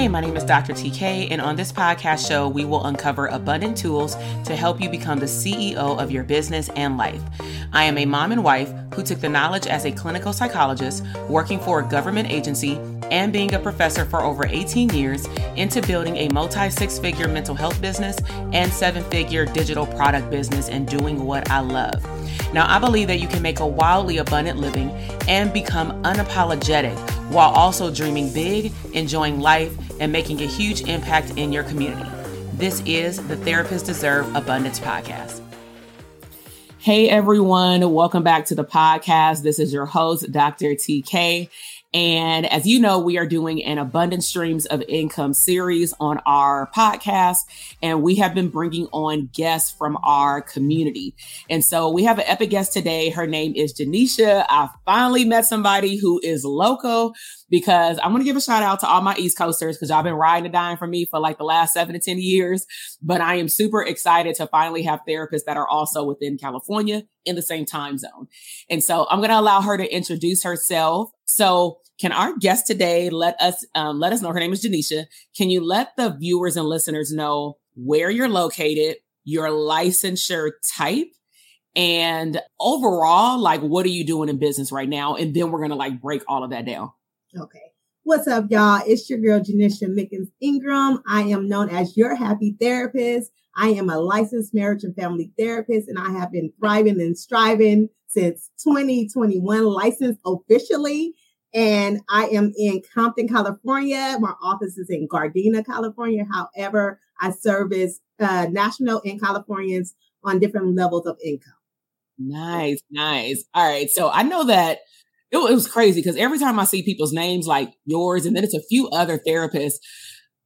Hey, my name is Dr. TK, and on this podcast show, we will uncover abundant tools to help you become the CEO of your business and life. I am a mom and wife who took the knowledge as a clinical psychologist, working for a government agency, and being a professor for over 18 years into building a multi six figure mental health business and seven figure digital product business and doing what I love. Now, I believe that you can make a wildly abundant living and become unapologetic while also dreaming big, enjoying life, and making a huge impact in your community. This is the Therapists Deserve Abundance podcast. Hey everyone, welcome back to the podcast. This is your host, Dr. TK. And as you know, we are doing an abundant streams of income series on our podcast, and we have been bringing on guests from our community. And so we have an epic guest today. Her name is Janisha. I finally met somebody who is local because I want to give a shout out to all my East Coasters because y'all been riding and dying for me for like the last seven to 10 years. But I am super excited to finally have therapists that are also within California in the same time zone. And so I'm going to allow her to introduce herself. So can our guest today let us um, let us know her name is Janisha. Can you let the viewers and listeners know where you're located, your licensure type, and overall, like what are you doing in business right now? And then we're gonna like break all of that down. Okay. What's up, y'all? It's your girl Janisha Mickens Ingram. I am known as your happy therapist. I am a licensed marriage and family therapist, and I have been thriving and striving since 2021, licensed officially. And I am in Compton, California. My office is in Gardena, California. However, I service uh, national and Californians on different levels of income. Nice, nice. All right. So I know that it, it was crazy because every time I see people's names like yours, and then it's a few other therapists,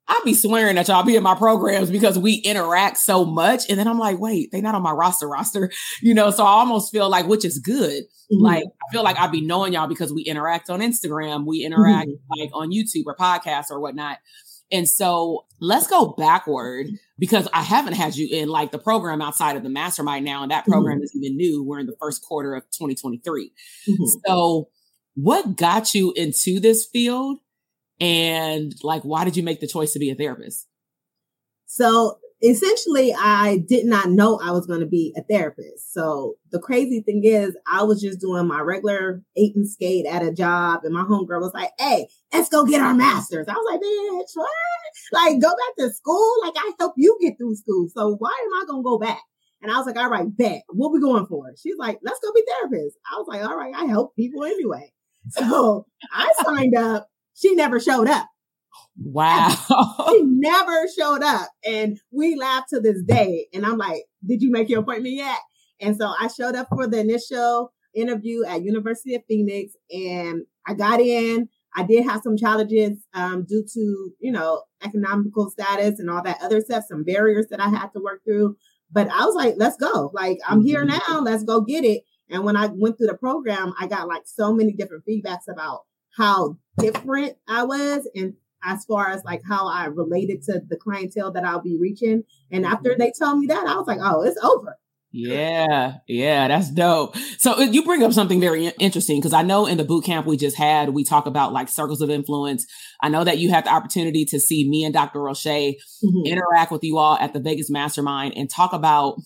I'll be swearing that y'all be in my programs because we interact so much. And then I'm like, wait, they not on my roster roster, you know? So I almost feel like, which is good. Mm-hmm. Like, I feel like I'll be knowing y'all because we interact on Instagram, we interact mm-hmm. like on YouTube or podcasts or whatnot. And so let's go backward because I haven't had you in like the program outside of the mastermind now. And that program mm-hmm. is even new. We're in the first quarter of 2023. Mm-hmm. So what got you into this field? And like, why did you make the choice to be a therapist? So essentially, I did not know I was going to be a therapist. So the crazy thing is, I was just doing my regular eight and skate at a job, and my homegirl was like, "Hey, let's go get our masters." I was like, "Bitch, what? Like, go back to school? Like, I help you get through school. So why am I going to go back?" And I was like, "All right, bet. What we going for?" She's like, "Let's go be therapists." I was like, "All right, I help people anyway." So I signed up. She never showed up. Wow. she never showed up. And we laugh to this day. And I'm like, did you make your appointment yet? And so I showed up for the initial interview at University of Phoenix and I got in. I did have some challenges um, due to, you know, economical status and all that other stuff, some barriers that I had to work through. But I was like, let's go. Like, I'm here mm-hmm. now. Let's go get it. And when I went through the program, I got like so many different feedbacks about how different I was and as far as like how I related to the clientele that I'll be reaching. And after they told me that, I was like, oh, it's over. Yeah, yeah, that's dope. So uh, you bring up something very interesting because I know in the boot camp we just had, we talk about like circles of influence. I know that you had the opportunity to see me and Dr. Roche mm-hmm. interact with you all at the Vegas Mastermind and talk about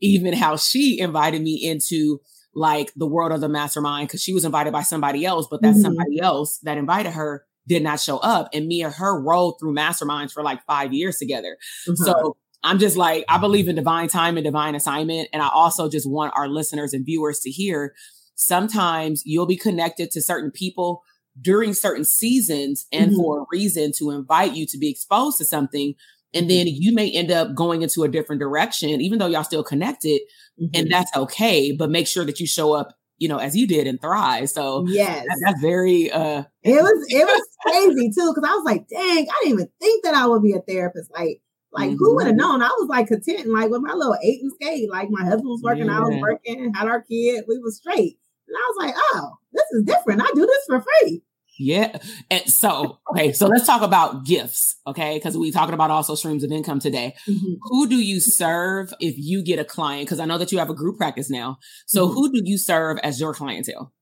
even how she invited me into like the world of the mastermind because she was invited by somebody else, but that mm-hmm. somebody else that invited her did not show up. And me and her rolled through masterminds for like five years together. Mm-hmm. So I'm just like, I believe in divine time and divine assignment. And I also just want our listeners and viewers to hear sometimes you'll be connected to certain people during certain seasons and mm-hmm. for a reason to invite you to be exposed to something. And then you may end up going into a different direction, even though y'all still connected. Mm-hmm. And that's okay. But make sure that you show up, you know, as you did and thrive. So yes, that, that's very, uh, it was, it was crazy too. Cause I was like, dang, I didn't even think that I would be a therapist. Like, like mm-hmm. who would have known? I was like content, like with my little eight and skate. Like my husband was working, yeah. I was working, had our kid, we was straight. And I was like, oh, this is different. I do this for free. Yeah. And so, okay, so let's talk about gifts, okay? Because we talking about also streams of income today. Mm-hmm. Who do you serve if you get a client? Because I know that you have a group practice now. So mm-hmm. who do you serve as your clientele?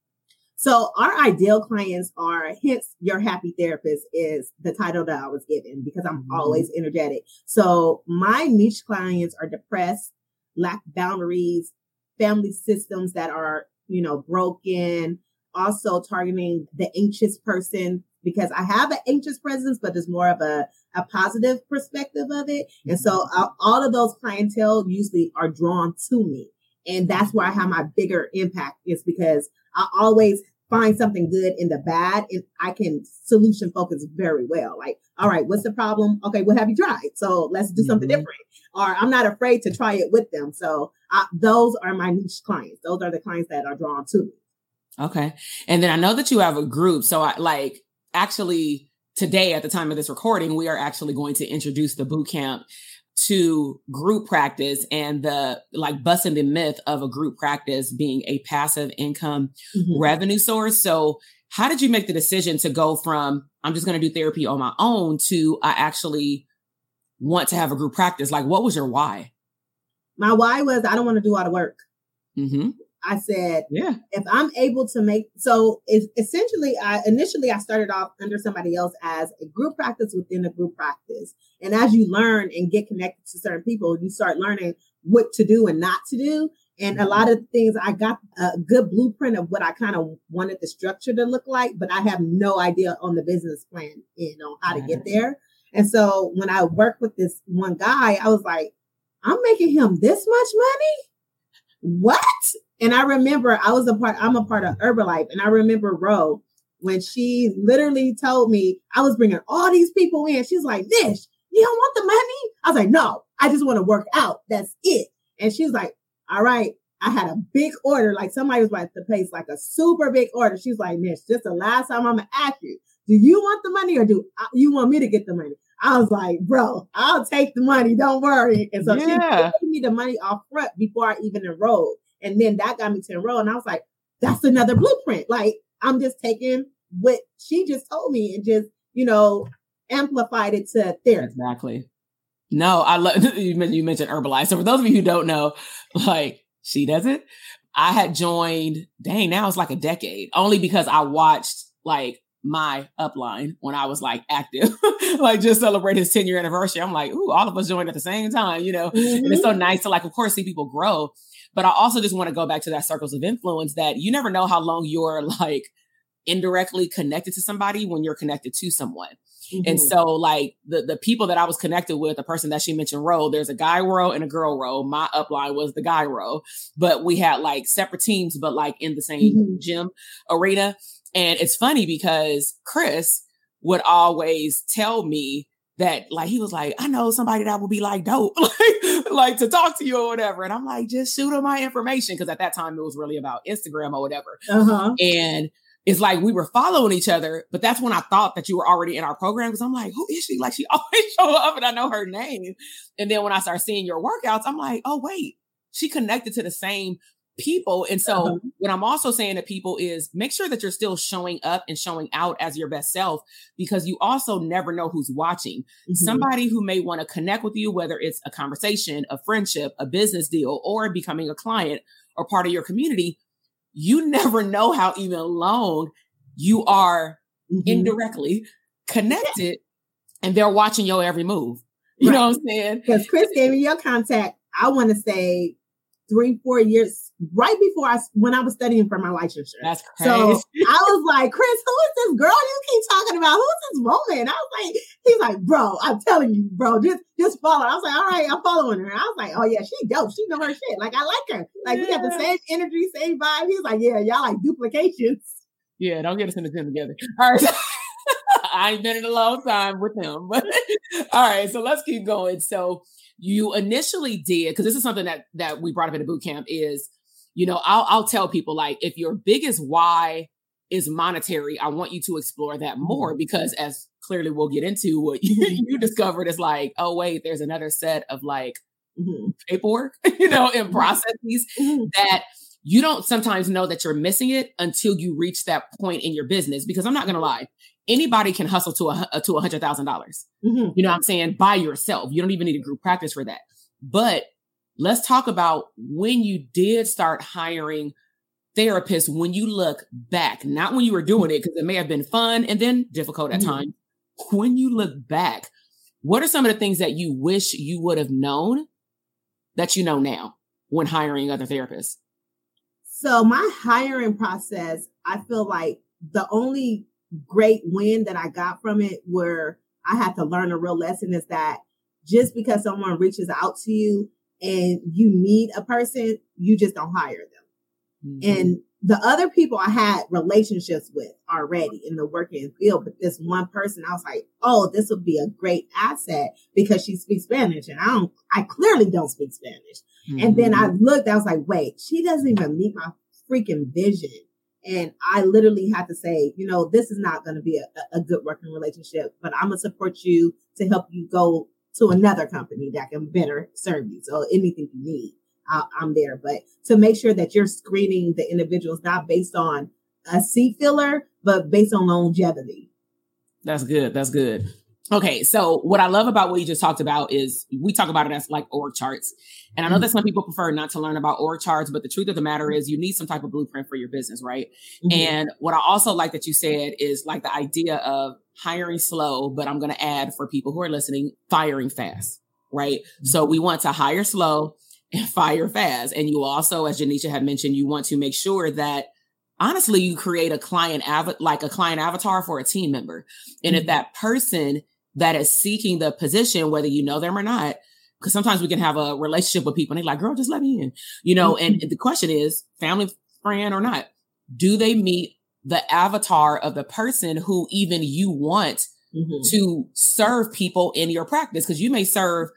So our ideal clients are hence your happy therapist is the title that I was given because I'm mm-hmm. always energetic. So my niche clients are depressed, lack boundaries, family systems that are, you know, broken, also targeting the anxious person because I have an anxious presence, but there's more of a, a positive perspective of it. And so mm-hmm. all of those clientele usually are drawn to me. And that's where I have my bigger impact is because I always find something good in the bad and I can solution focus very well. Like, all right, what's the problem? Okay, what have you tried? So let's do something mm-hmm. different. Or I'm not afraid to try it with them. So uh, those are my niche clients. Those are the clients that are drawn to me. Okay. And then I know that you have a group. So I like actually today at the time of this recording, we are actually going to introduce the boot camp to group practice and the like busting the myth of a group practice being a passive income mm-hmm. revenue source. So how did you make the decision to go from I'm just going to do therapy on my own to I actually want to have a group practice? Like, what was your why? My why was I don't want to do all the work. Mm-hmm. I said, yeah, if I'm able to make, so if essentially I initially I started off under somebody else as a group practice within a group practice. And as you learn and get connected to certain people, you start learning what to do and not to do. And a mm-hmm. lot of things I got a good blueprint of what I kind of wanted the structure to look like, but I have no idea on the business plan, and on how to get mm-hmm. there. And so when I worked with this one guy, I was like, I'm making him this much money? What? And I remember I was a part, I'm a part of Herbalife. And I remember Ro when she literally told me I was bringing all these people in. She's like, Nish, you don't want the money? I was like, no, I just want to work out. That's it. And she's like, all right. I had a big order. Like somebody was about to place like a super big order. She's like, Nish, just the last time I'm going to ask you, do you want the money or do uh, you want me to get the money? I was like, bro, I'll take the money. Don't worry. And so yeah. she gave me the money off front before I even enrolled. And then that got me to enroll. And I was like, that's another blueprint. Like I'm just taking what she just told me and just, you know, amplified it to therapy. Exactly. No, I love you mentioned you mentioned Herbalife. So for those of you who don't know, like she does it. I had joined, dang, now it's like a decade, only because I watched like my upline when I was like active, like just celebrate his 10 year anniversary. I'm like, ooh, all of us joined at the same time, you know, mm-hmm. and it's so mm-hmm. nice to like, of course, see people grow. But I also just want to go back to that circles of influence that you never know how long you're like indirectly connected to somebody when you're connected to someone. Mm-hmm. And so like the, the people that I was connected with, the person that she mentioned Ro, there's a guy Ro and a girl Ro. My upline was the guy Ro, but we had like separate teams, but like in the same mm-hmm. gym arena. And it's funny because Chris would always tell me that like he was like, I know somebody that would be like dope, like, like to talk to you or whatever. And I'm like, just shoot him my information. Cause at that time it was really about Instagram or whatever. Uh-huh. And it's like we were following each other, but that's when I thought that you were already in our program. Cause I'm like, who is she? Like she always show up and I know her name. And then when I start seeing your workouts, I'm like, oh wait, she connected to the same people. And so uh-huh. what I'm also saying to people is make sure that you're still showing up and showing out as your best self because you also never know who's watching. Mm-hmm. Somebody who may want to connect with you, whether it's a conversation, a friendship, a business deal, or becoming a client or part of your community, you never know how even long you are mm-hmm. indirectly connected and they're watching your every move. You right. know what I'm saying? Because Chris gave me your contact, I want to say three, four years right before I when I was studying for my licensure. That's crazy. So I was like, Chris, who is this girl you keep talking about? Who's this woman? I was like, he's like, bro, I'm telling you, bro, just just follow. I was like, all right, I'm following her. I was like, oh yeah, she dope. She know her shit. Like I like her. Like yeah. we got the same energy, same vibe. He's like, yeah, y'all like duplications. Yeah, don't get us in the gym together. All right. I ain't been in a long time with him, but all right. So let's keep going. So you initially did because this is something that that we brought up in the boot camp is you know I'll I'll tell people like if your biggest why is monetary I want you to explore that more mm-hmm. because as clearly we'll get into what you, you discovered is like oh wait there's another set of like mm-hmm. paperwork you know and mm-hmm. processes that you don't sometimes know that you're missing it until you reach that point in your business because I'm not going to lie anybody can hustle to a to a hundred thousand dollars. Mm-hmm. You know what I'm saying? By yourself. You don't even need a group practice for that. But let's talk about when you did start hiring therapists when you look back, not when you were doing it, because it may have been fun and then difficult at mm-hmm. times. When you look back, what are some of the things that you wish you would have known that you know now when hiring other therapists? So my hiring process, I feel like the only great win that I got from it where I had to learn a real lesson is that just because someone reaches out to you and you need a person, you just don't hire them. Mm-hmm. And the other people I had relationships with already in the working field, but this one person, I was like, oh, this would be a great asset because she speaks Spanish and I don't, I clearly don't speak Spanish. Mm-hmm. And then I mm-hmm. looked, I was like, wait, she doesn't even meet my freaking vision. And I literally had to say, you know, this is not going to be a, a good working relationship, but I'm going to support you to help you go to another company that can better serve you. So anything you need, i am there. But to make sure that you're screening the individuals not based on a seat filler, but based on longevity. That's good. That's good. Okay, so what I love about what you just talked about is we talk about it as like org charts. And I know mm-hmm. that some people prefer not to learn about org charts, but the truth of the matter is you need some type of blueprint for your business, right? Mm-hmm. And what I also like that you said is like the idea of hiring slow, but I'm going to add for people who are listening, firing fast, right? Mm-hmm. So we want to hire slow and fire fast. And you also, as Janisha had mentioned, you want to make sure that honestly you create a client av- like a client avatar for a team member. And if mm-hmm. that person that is seeking the position, whether you know them or not. Because sometimes we can have a relationship with people and they're like, girl, just let me in, you know, mm-hmm. and the question is family friend or not, do they meet the avatar of the person who even you want mm-hmm. to serve people in your practice? Because you may serve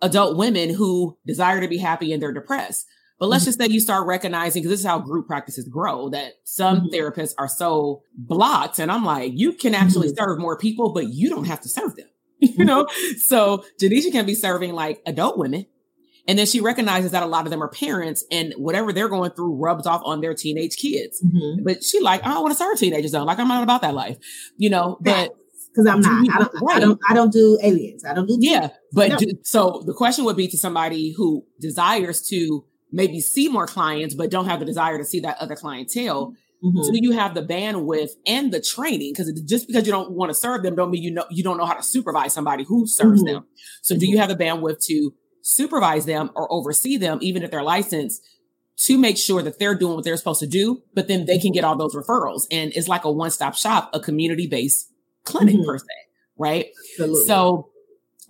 adult women who desire to be happy and they're depressed. But let's mm-hmm. just say you start recognizing, because this is how group practices grow, that some mm-hmm. therapists are so blocked. And I'm like, you can actually mm-hmm. serve more people, but you don't have to serve them. you know? So Janisha can be serving like adult women. And then she recognizes that a lot of them are parents and whatever they're going through rubs off on their teenage kids. Mm-hmm. But she like, I don't want to serve teenagers though. Like I'm not about that life, you know, but because I'm not. I don't, right. I don't. I don't do aliens. I don't do. Yeah, but no. do, so the question would be to somebody who desires to maybe see more clients, but don't have the desire to see that other clientele. Mm-hmm. Do you have the bandwidth and the training? Because just because you don't want to serve them, don't mean you know you don't know how to supervise somebody who serves mm-hmm. them. So, do you mm-hmm. have the bandwidth to supervise them or oversee them, even if they're licensed, to make sure that they're doing what they're supposed to do? But then they can get all those referrals, and it's like a one stop shop, a community based clinic mm-hmm. per se, right? Absolutely. So,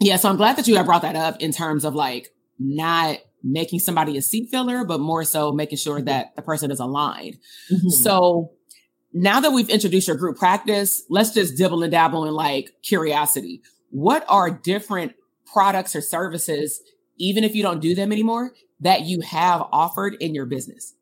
yeah. So I'm glad that you have brought that up in terms of like not making somebody a seat filler, but more so making sure mm-hmm. that the person is aligned. Mm-hmm. So now that we've introduced your group practice, let's just dibble and dabble in like curiosity. What are different products or services, even if you don't do them anymore, that you have offered in your business?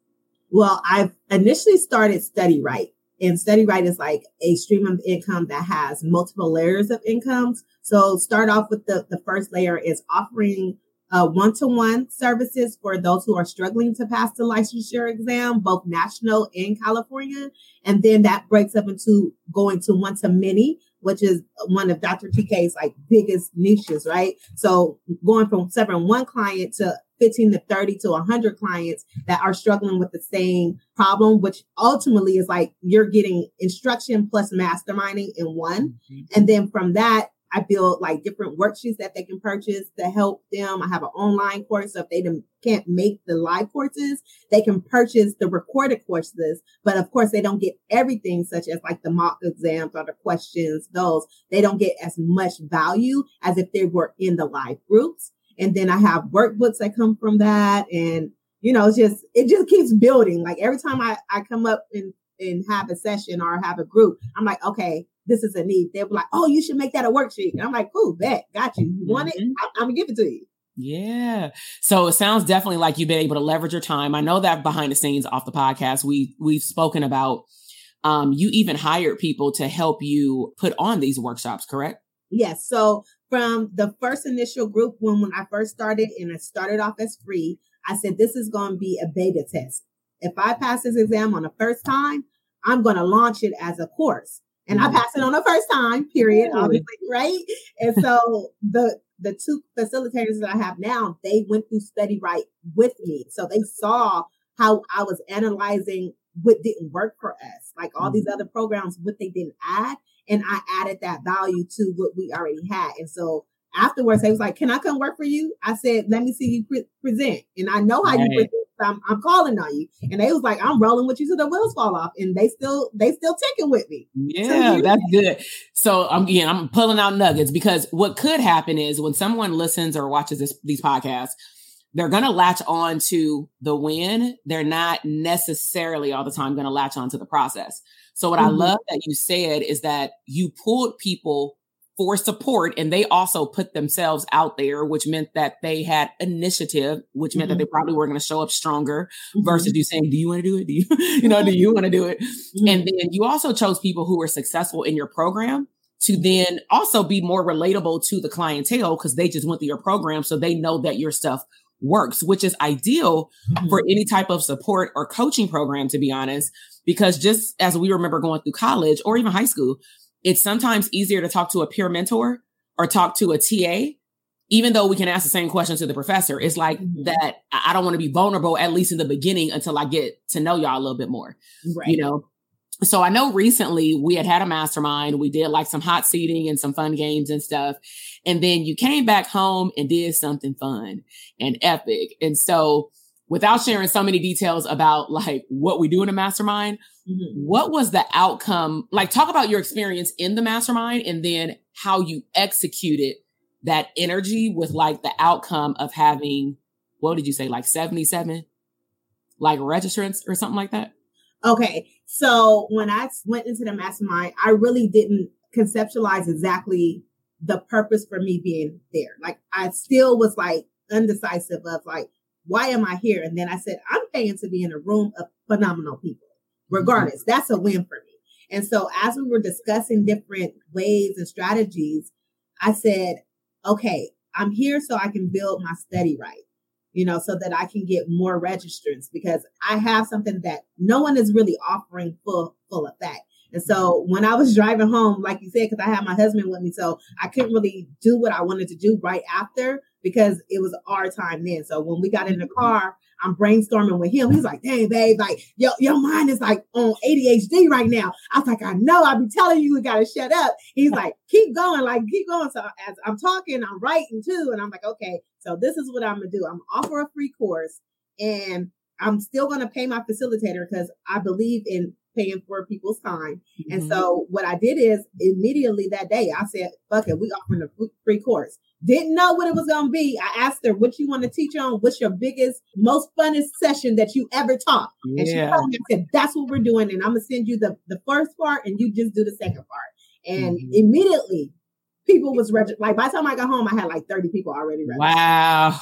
Well, I've initially started Study Right. And Study Right is like a stream of income that has multiple layers of incomes. So start off with the, the first layer is offering uh, one-to-one services for those who are struggling to pass the licensure exam, both national and California. And then that breaks up into going to one-to-many, which is one of Dr. TK's like biggest niches, right? So going from serving one client to 15 to 30 to 100 clients that are struggling with the same problem, which ultimately is like you're getting instruction plus masterminding in one. Mm-hmm. And then from that, I build like different worksheets that they can purchase to help them. I have an online course. So if they can't make the live courses, they can purchase the recorded courses. But of course, they don't get everything such as like the mock exams or the questions, those they don't get as much value as if they were in the live groups. And then I have workbooks that come from that. And, you know, it's just, it just keeps building. Like every time I, I come up and, and have a session or have a group, I'm like, okay, this is a need. They'll be like, oh, you should make that a worksheet. And I'm like, cool, bet, got you. You want mm-hmm. it? I- I'm gonna give it to you. Yeah. So it sounds definitely like you've been able to leverage your time. I know that behind the scenes off the podcast, we we've spoken about um, you even hired people to help you put on these workshops, correct? Yes. So from the first initial group, when when I first started and it started off as free, I said this is going to be a beta test. If I pass this exam on the first time, I'm going to launch it as a course and I mm-hmm. passed it on the first time, period, obviously, right? And so the the two facilitators that I have now, they went through study right with me. So they saw how I was analyzing what didn't work for us, like all mm-hmm. these other programs, what they didn't add. And I added that value to what we already had. And so afterwards, they was like, Can I come work for you? I said, Let me see you pre- present. And I know how right. you present I'm, I'm calling on you. And they was like, I'm rolling with you till the wheels fall off. And they still, they still ticking with me. Yeah, that's good. So I'm, again, I'm pulling out nuggets because what could happen is when someone listens or watches this, these podcasts, they're going to latch on to the win. They're not necessarily all the time going to latch on to the process. So what mm-hmm. I love that you said is that you pulled people for support and they also put themselves out there which meant that they had initiative which meant mm-hmm. that they probably were going to show up stronger mm-hmm. versus you saying do you want to do it do you you know do you want to do it mm-hmm. and then you also chose people who were successful in your program to then also be more relatable to the clientele because they just went through your program so they know that your stuff works which is ideal mm-hmm. for any type of support or coaching program to be honest because just as we remember going through college or even high school it's sometimes easier to talk to a peer mentor or talk to a TA, even though we can ask the same questions to the professor. It's like mm-hmm. that I don't want to be vulnerable, at least in the beginning, until I get to know y'all a little bit more. Right. You know? So I know recently we had had a mastermind. We did like some hot seating and some fun games and stuff. And then you came back home and did something fun and epic. And so without sharing so many details about like what we do in a mastermind, Mm-hmm. What was the outcome? Like, talk about your experience in the mastermind and then how you executed that energy with like the outcome of having, what did you say, like 77 like registrants or something like that? Okay. So when I went into the mastermind, I really didn't conceptualize exactly the purpose for me being there. Like I still was like undecisive of like, why am I here? And then I said, I'm paying to be in a room of phenomenal people regardless. That's a win for me. And so as we were discussing different ways and strategies, I said, okay, I'm here so I can build my study right, you know, so that I can get more registrants because I have something that no one is really offering full, full effect. And so when I was driving home, like you said, because I had my husband with me, so I couldn't really do what I wanted to do right after because it was our time then. So when we got in the car, I'm brainstorming with him. He's like, dang, babe, like your, your mind is like on ADHD right now. I was like, I know, I'll be telling you, we gotta shut up. He's like, keep going, like keep going. So as I'm talking, I'm writing too. And I'm like, okay, so this is what I'm gonna do. I'm offer a free course and I'm still gonna pay my facilitator because I believe in paying for people's time. Mm-hmm. And so what I did is immediately that day, I said, fuck it, we offering a free course. Didn't know what it was going to be. I asked her, what you want to teach on? What's your biggest, most funnest session that you ever taught? And she told me, I said, that's what we're doing. And I'm going to send you the, the first part and you just do the second part. And mm-hmm. immediately people was registered. Like by the time I got home, I had like 30 people already registered. Wow.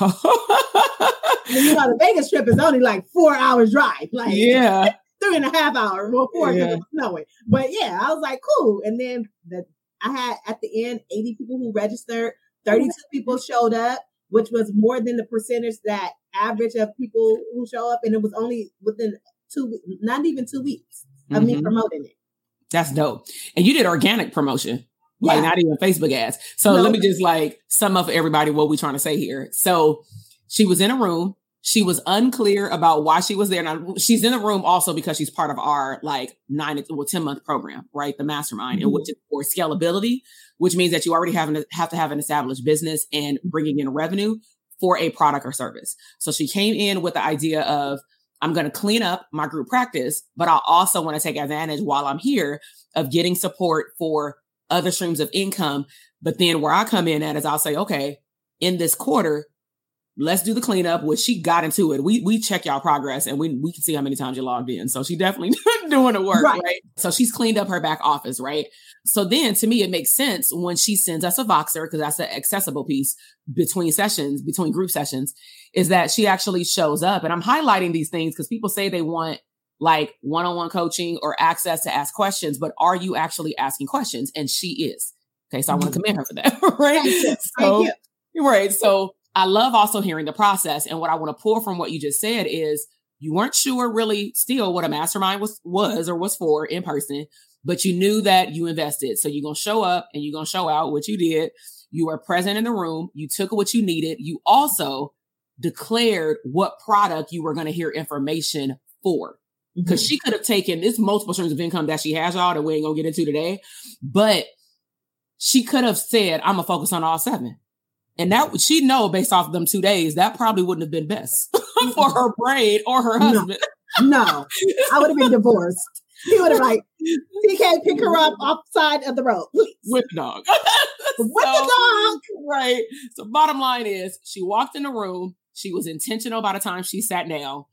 you know, the Vegas trip is only like four hours drive. Like, yeah. Three and a half hours or four yeah. snowing. But yeah, I was like, cool. And then the I had at the end 80 people who registered. 32 people showed up. which was more than the percentage that average of people who show up. And it was only within two, not even two weeks of mm-hmm. me promoting it. That's dope. And you did organic promotion, yeah. like not even Facebook ads. So no. let me just like sum up for everybody what we're trying to say here. So she was in a room. She was unclear about why she was there. Now she's in the room also because she's part of our like nine well, 10 month program, right? The mastermind, mm-hmm. and which is for scalability, which means that you already have, an, have to have an established business and bringing in revenue for a product or service. So she came in with the idea of, I'm going to clean up my group practice, but I also want to take advantage while I'm here of getting support for other streams of income. But then where I come in at is I'll say, okay, in this quarter, let's do the cleanup, which she got into it. We we check y'all progress and we we can see how many times you logged in. So she definitely doing the work, right. right? So she's cleaned up her back office, right? So then to me, it makes sense when she sends us a Voxer, because that's the accessible piece between sessions, between group sessions, is that she actually shows up. And I'm highlighting these things because people say they want like one-on-one coaching or access to ask questions, but are you actually asking questions? And she is. Okay. So I want to mm-hmm. commend her for that. right. Thank so, Thank you. right. So I love also hearing the process. And what I want to pull from what you just said is you weren't sure really still what a mastermind was was or was for in person, but you knew that you invested. So you're gonna show up and you're gonna show out what you did. You were present in the room, you took what you needed, you also declared what product you were gonna hear information for. Because mm-hmm. she could have taken this multiple streams of income that she has, y'all, that we ain't gonna get into today. But she could have said, I'm gonna focus on all seven. And that she know based off of them two days, that probably wouldn't have been best for her brain or her husband. No, no. I would have been divorced. He would have like, TK, pick her up off side of the road, please. With the dog. With so, the dog. Right. So bottom line is she walked in the room. She was intentional by the time she sat down.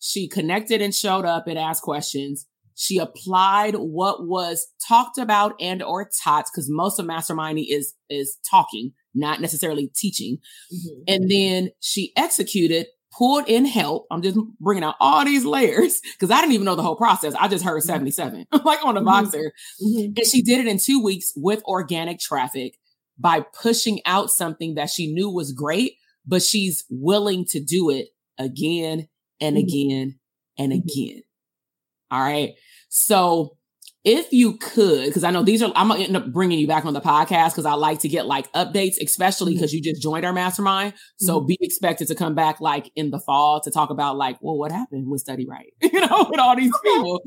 She connected and showed up and asked questions. She applied what was talked about and or taught because most of masterminding is is talking not necessarily teaching. Mm-hmm. And then she executed, pulled in help. I'm just bringing out all these layers because I didn't even know the whole process. I just heard mm-hmm. 77, like on a mm-hmm. Mm-hmm. And she did it in two weeks with organic traffic by pushing out something that she knew was great, but she's willing to do it again and mm-hmm. again and mm-hmm. again. All right. So if you could, because I know these are, I'm gonna end up bringing you back on the podcast because I like to get like updates, especially because mm-hmm. you just joined our mastermind. So mm-hmm. be expected to come back like in the fall to talk about like, well, what happened with Study Right, you know, with all these people.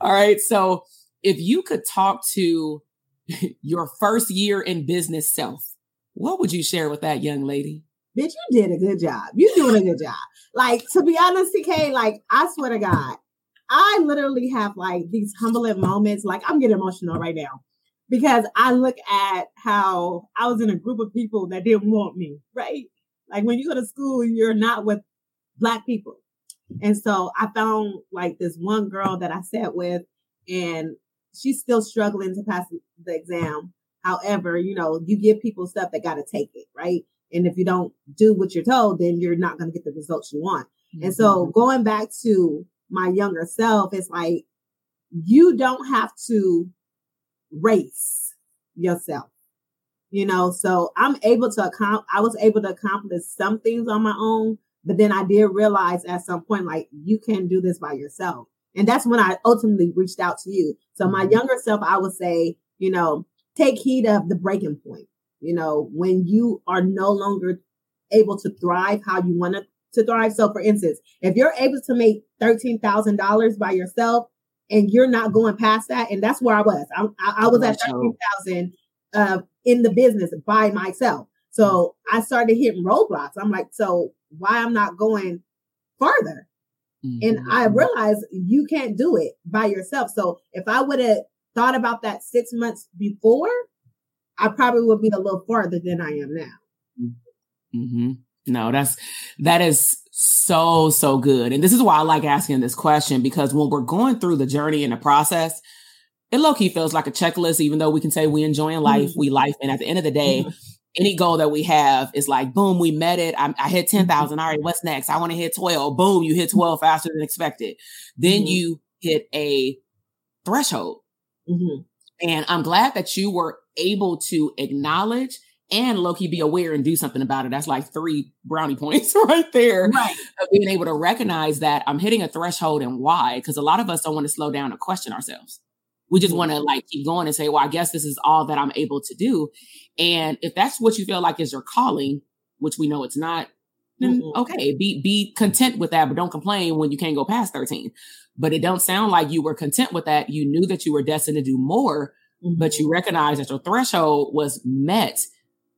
all right. So if you could talk to your first year in business self, what would you share with that young lady? Bitch, you did a good job. You're doing a good job. Like, to be honest, TK, like, I swear to God, I literally have like these humbling moments. Like I'm getting emotional right now because I look at how I was in a group of people that didn't want me, right? Like when you go to school, you're not with black people. And so I found like this one girl that I sat with and she's still struggling to pass the exam. However, you know, you give people stuff that got to take it, right? And if you don't do what you're told, then you're not going to get the results you want. Mm-hmm. And so mm-hmm. going back to my younger self, it's like you don't have to race yourself. You know, so I'm able to accomplish, I was able to accomplish some things on my own, but then I did realize at some point, like, you can do this by yourself. And that's when I ultimately reached out to you. So my mm-hmm. younger self, I would say, you know, take heed of the breaking point. You know, when you are no longer able to thrive how you want to to thrive. So for instance, if you're able to make $13,000 by yourself and you're not going past that, and that's where I was, I, I, I was at 13,000 uh, in the business by myself. So I started hitting roadblocks. I'm like, so why I'm not going further? Mm-hmm. And I realized you can't do it by yourself. So if I would have thought about that six months before, I probably would be a little farther than I am now. Mm-hmm. No, that's that is so so good. And this is why I like asking this question because when we're going through the journey and the process, it low key feels like a checklist, even though we can say we enjoying life, mm-hmm. we life. And at the end of the day, mm-hmm. any goal that we have is like, boom, we met it. I, I hit 10,000. All right, what's next? I want to hit 12. Boom, you hit 12 faster than expected. Then mm-hmm. you hit a threshold. Mm-hmm. And I'm glad that you were able to acknowledge and low key be aware and do something about it. That's like three brownie points right there. Right. Of being able to recognize that I'm hitting a threshold and why. Because a lot of us don't want to slow down and question ourselves. We just want to like keep going and say, well, I guess this is all that I'm able to do. And if that's what you feel like is your calling, which we know it's not, then mm-hmm. okay, be be content with that, but don't complain when you can't go past 13. But it don't sound like you were content with that. You knew that you were destined to do more, mm-hmm. but you recognize that your threshold was met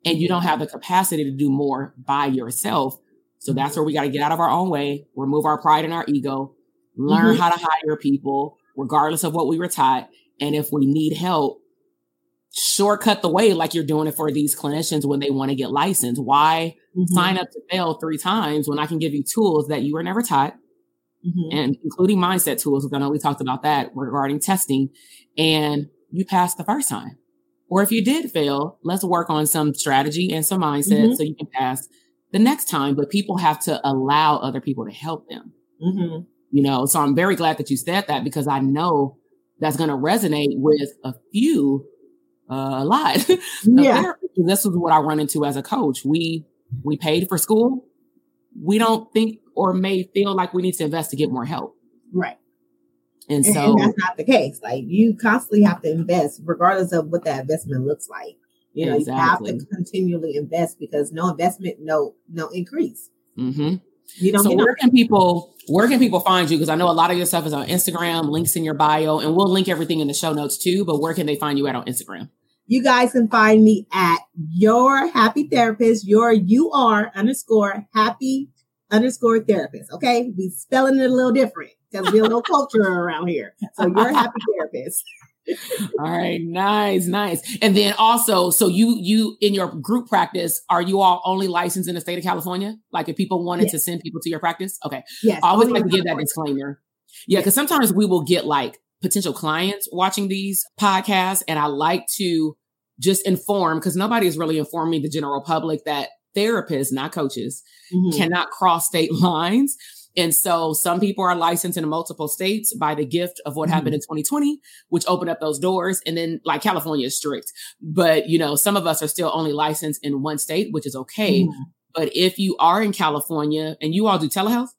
and you don't have the capacity to do more by yourself. So that's where we got to get out of our own way, remove our pride and our ego, learn mm-hmm. how to hire people, regardless of what we were taught. And if we need help, shortcut the way like you're doing it for these clinicians when they want to get licensed. Why mm-hmm. sign up to fail three times when I can give you tools that you were never taught? Mm-hmm. And including mindset tools. I know we talked about that regarding testing and you passed the first time. Or if you did fail, let's work on some strategy and some mindset mm-hmm. so you can pass the next time. But people have to allow other people to help them. Mm-hmm. You know, so I'm very glad that you said that because I know that's going to resonate with a few, uh, a lot. yeah. this is what I run into as a coach. We, we paid for school. We don't think or may feel like we need to invest to get more help. Right. And so and that's not the case. Like you constantly have to invest, regardless of what that investment looks like. You know, exactly. you have to continually invest because no investment, no no increase. Mm-hmm. You don't. So where can people where can people find you? Because I know a lot of your stuff is on Instagram, links in your bio, and we'll link everything in the show notes too. But where can they find you at on Instagram? You guys can find me at your happy therapist. Your you are underscore happy underscore therapist. Okay, we spelling it a little different because we're a little culture around here. So you're a happy therapist. all right, nice, nice. And then also, so you you in your group practice, are you all only licensed in the state of California? Like if people wanted yes. to send people to your practice? Okay. Yes. I always like to give that disclaimer. Yeah, because yes. sometimes we will get like potential clients watching these podcasts, and I like to just inform because nobody is really informing the general public that therapists, not coaches, mm-hmm. cannot cross state lines. And so some people are licensed in multiple states by the gift of what mm-hmm. happened in 2020, which opened up those doors. And then like California is strict, but you know, some of us are still only licensed in one state, which is okay. Mm-hmm. But if you are in California and you all do telehealth?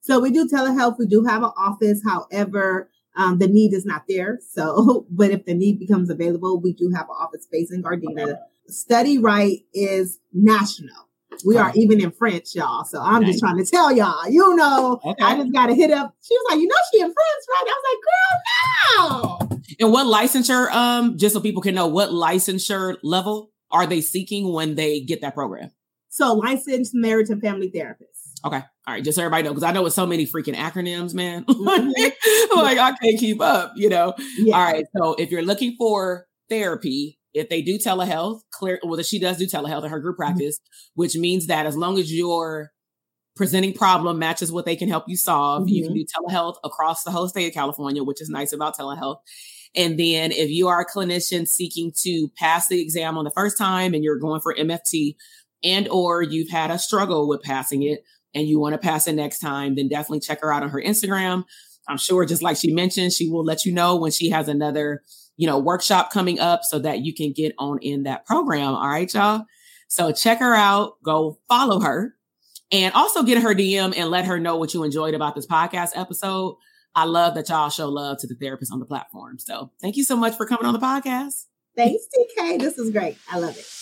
So we do telehealth. We do have an office. However, um, the need is not there. So, but if the need becomes available, we do have an office space in Gardena. Study Right is national. We are even in French, y'all. So I'm nice. just trying to tell y'all, you know, okay. I just got to hit up. She was like, you know, she in France, right? I was like, girl, no. And what licensure, um, just so people can know what licensure level are they seeking when they get that program? So licensed marriage and family therapist. Okay. All right. Just so everybody know, because I know it's so many freaking acronyms, man. Mm-hmm. like I can't keep up, you know? Yeah. All right. So if you're looking for therapy, if they do telehealth, clear, well, she does do telehealth in her group mm-hmm. practice, mm-hmm. which means that as long as your presenting problem matches what they can help you solve, mm-hmm. you can mm-hmm. do telehealth across the whole state of California, which is nice about telehealth. And then if you are a clinician seeking to pass the exam on the first time and you're going for MFT and or you've had a struggle with passing it and you want to pass it next time, then definitely check her out on her Instagram. I'm sure just like she mentioned, she will let you know when she has another you know, workshop coming up so that you can get on in that program. All right, y'all. So check her out, go follow her and also get her DM and let her know what you enjoyed about this podcast episode. I love that y'all show love to the therapists on the platform. So thank you so much for coming on the podcast. Thanks, TK. This is great. I love it.